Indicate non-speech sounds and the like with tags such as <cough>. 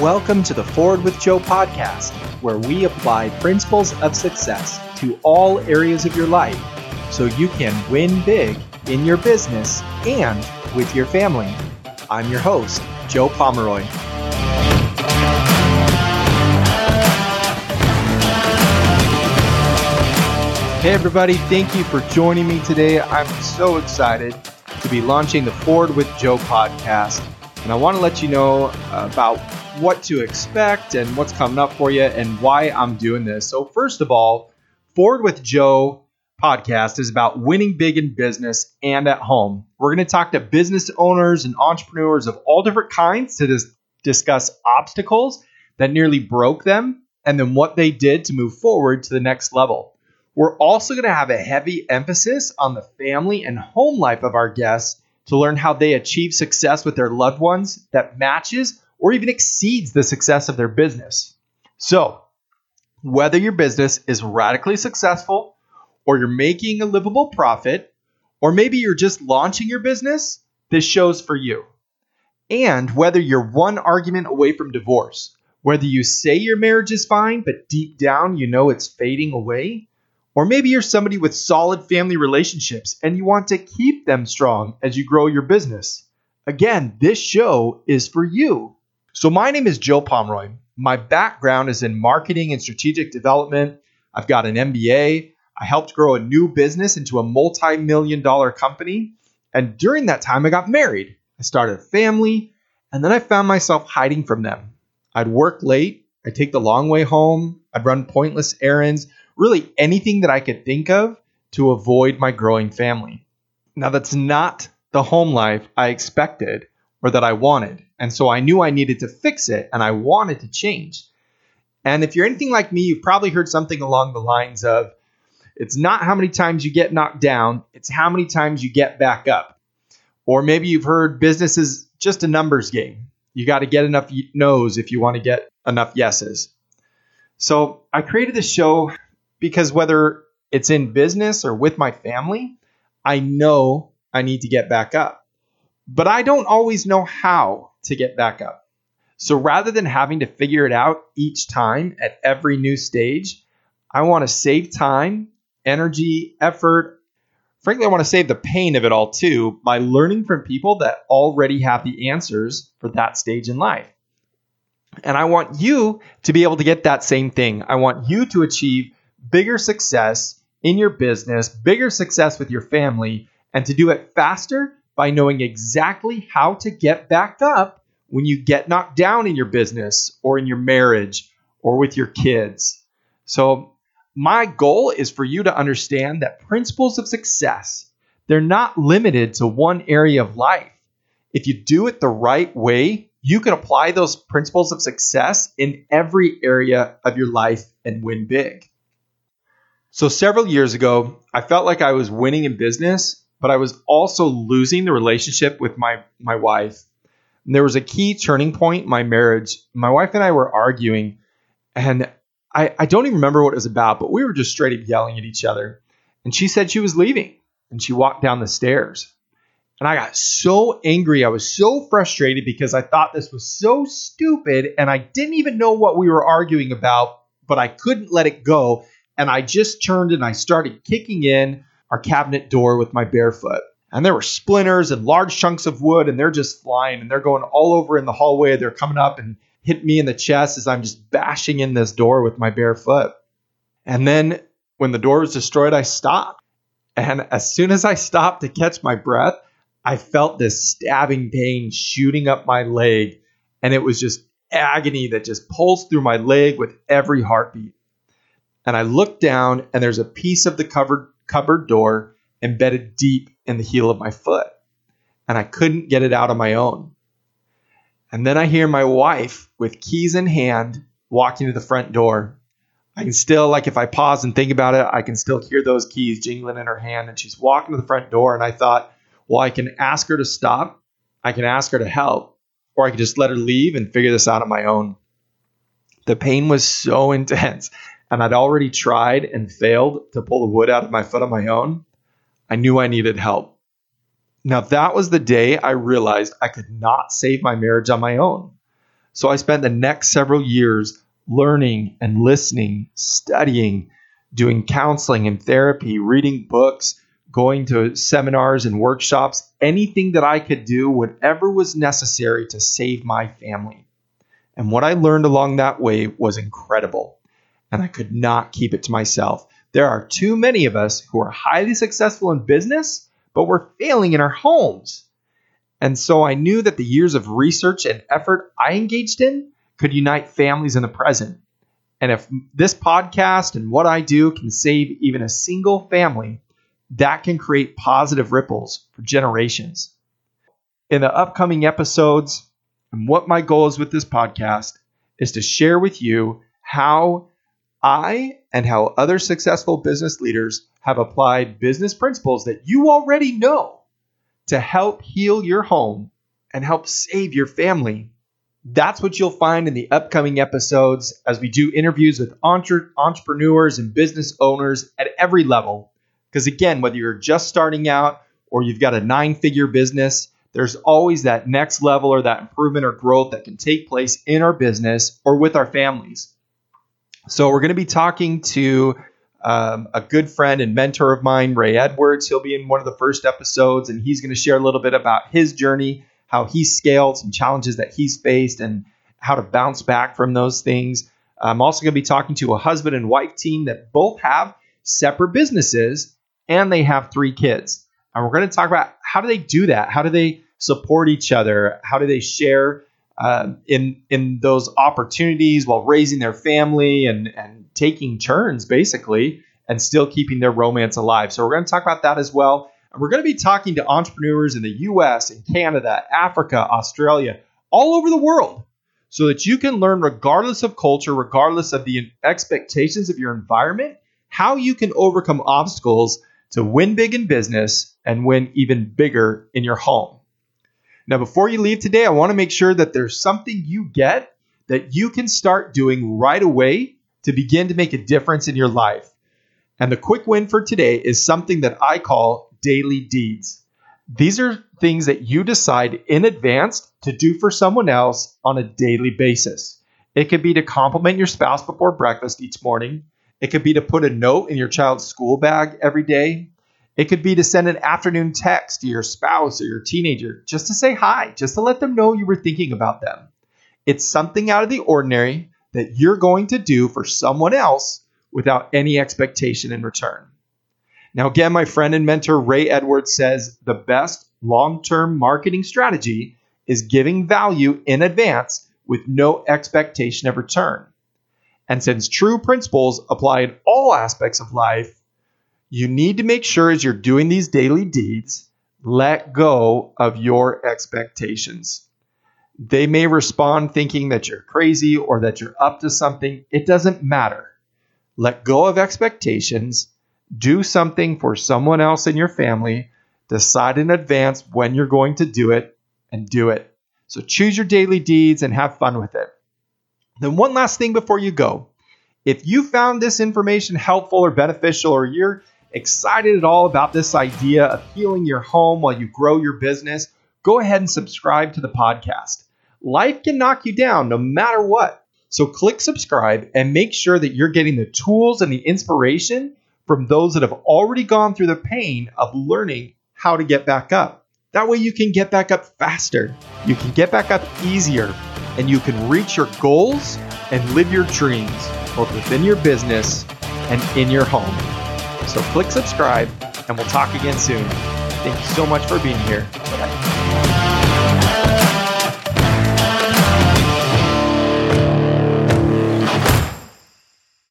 welcome to the Forward with Joe podcast, where we apply principles of success to all areas of your life so you can win big in your business and with your family. I'm your host, Joe Pomeroy. Hey, everybody, thank you for joining me today. I'm so excited to be launching the Forward with Joe podcast. And I want to let you know about what to expect and what's coming up for you and why I'm doing this. So, first of all, Forward with Joe podcast is about winning big in business and at home. We're going to talk to business owners and entrepreneurs of all different kinds to dis- discuss obstacles that nearly broke them and then what they did to move forward to the next level. We're also going to have a heavy emphasis on the family and home life of our guests to learn how they achieve success with their loved ones that matches or even exceeds the success of their business. So, whether your business is radically successful, or you're making a livable profit, or maybe you're just launching your business, this show's for you. And whether you're one argument away from divorce, whether you say your marriage is fine, but deep down you know it's fading away, or maybe you're somebody with solid family relationships and you want to keep them strong as you grow your business. Again, this show is for you. So, my name is Joe Pomeroy. My background is in marketing and strategic development. I've got an MBA. I helped grow a new business into a multi million dollar company. And during that time, I got married. I started a family, and then I found myself hiding from them. I'd work late, I'd take the long way home, I'd run pointless errands, really anything that I could think of to avoid my growing family. Now, that's not the home life I expected or that I wanted. And so I knew I needed to fix it and I wanted to change. And if you're anything like me, you've probably heard something along the lines of it's not how many times you get knocked down, it's how many times you get back up. Or maybe you've heard business is just a numbers game. You got to get enough no's if you want to get enough yeses. So I created this show because whether it's in business or with my family, I know I need to get back up. But I don't always know how to get back up. So rather than having to figure it out each time at every new stage, I want to save time, energy, effort. Frankly, I want to save the pain of it all too by learning from people that already have the answers for that stage in life. And I want you to be able to get that same thing. I want you to achieve bigger success in your business, bigger success with your family, and to do it faster by knowing exactly how to get back up when you get knocked down in your business or in your marriage or with your kids. So, my goal is for you to understand that principles of success, they're not limited to one area of life. If you do it the right way, you can apply those principles of success in every area of your life and win big. So several years ago, I felt like I was winning in business, but I was also losing the relationship with my my wife. And there was a key turning point in my marriage. My wife and I were arguing, and I, I don't even remember what it was about, but we were just straight up yelling at each other. And she said she was leaving, and she walked down the stairs. And I got so angry. I was so frustrated because I thought this was so stupid, and I didn't even know what we were arguing about, but I couldn't let it go and I just turned and I started kicking in our cabinet door with my bare foot. And there were splinters and large chunks of wood, and they're just flying and they're going all over in the hallway. They're coming up and hit me in the chest as I'm just bashing in this door with my bare foot. And then when the door was destroyed, I stopped. And as soon as I stopped to catch my breath, I felt this stabbing pain shooting up my leg. And it was just agony that just pulsed through my leg with every heartbeat and I looked down and there's a piece of the covered cupboard door embedded deep in the heel of my foot. And I couldn't get it out on my own. And then I hear my wife with keys in hand walking to the front door. I can still, like, if I pause and think about it, I can still hear those keys jingling in her hand. And she's walking to the front door. And I thought, well, I can ask her to stop, I can ask her to help, or I can just let her leave and figure this out on my own. The pain was so <laughs> intense and I'd already tried and failed to pull the wood out of my foot on my own, I knew I needed help. Now, that was the day I realized I could not save my marriage on my own. So I spent the next several years learning and listening, studying, doing counseling and therapy, reading books, going to seminars and workshops, anything that I could do, whatever was necessary to save my family. And what I learned along that way was incredible. And I could not keep it to myself. There are too many of us who are highly successful in business, but we're failing in our homes. And so I knew that the years of research and effort I engaged in could unite families in the present. And if this podcast and what I do can save even a single family, that can create positive ripples for generations. In the upcoming episodes, and what my goal is with this podcast is to share with you how I and how other successful business leaders have applied business principles that you already know to help heal your home and help save your family. That's what you'll find in the upcoming episodes as we do interviews with entre- entrepreneurs and business owners at every level. Because again, whether you're just starting out or you've got a nine figure business, there's always that next level or that improvement or growth that can take place in our business or with our families. So, we're going to be talking to um, a good friend and mentor of mine, Ray Edwards. He'll be in one of the first episodes, and he's going to share a little bit about his journey, how he scaled, some challenges that he's faced, and how to bounce back from those things. I'm also going to be talking to a husband and wife team that both have separate businesses and they have three kids. And we're going to talk about how do they do that? How do they support each other? How do they share uh, in in those opportunities while raising their family and and taking turns basically, and still keeping their romance alive? So we're going to talk about that as well. And we're going to be talking to entrepreneurs in the U.S. and Canada, Africa, Australia, all over the world, so that you can learn, regardless of culture, regardless of the expectations of your environment, how you can overcome obstacles to win big in business and win even bigger in your home. Now, before you leave today, I want to make sure that there's something you get that you can start doing right away to begin to make a difference in your life. And the quick win for today is something that I call daily deeds. These are things that you decide in advance to do for someone else on a daily basis. It could be to compliment your spouse before breakfast each morning. It could be to put a note in your child's school bag every day. It could be to send an afternoon text to your spouse or your teenager just to say hi, just to let them know you were thinking about them. It's something out of the ordinary that you're going to do for someone else without any expectation in return. Now, again, my friend and mentor Ray Edwards says the best long term marketing strategy is giving value in advance with no expectation of return. And since true principles apply in all aspects of life, you need to make sure as you're doing these daily deeds, let go of your expectations. They may respond thinking that you're crazy or that you're up to something. It doesn't matter. Let go of expectations. Do something for someone else in your family. Decide in advance when you're going to do it and do it. So choose your daily deeds and have fun with it. Then, one last thing before you go. If you found this information helpful or beneficial, or you're excited at all about this idea of healing your home while you grow your business, go ahead and subscribe to the podcast. Life can knock you down no matter what. So click subscribe and make sure that you're getting the tools and the inspiration from those that have already gone through the pain of learning how to get back up. That way you can get back up faster, you can get back up easier, and you can reach your goals and live your dreams both within your business and in your home. So click subscribe and we'll talk again soon. Thank you so much for being here.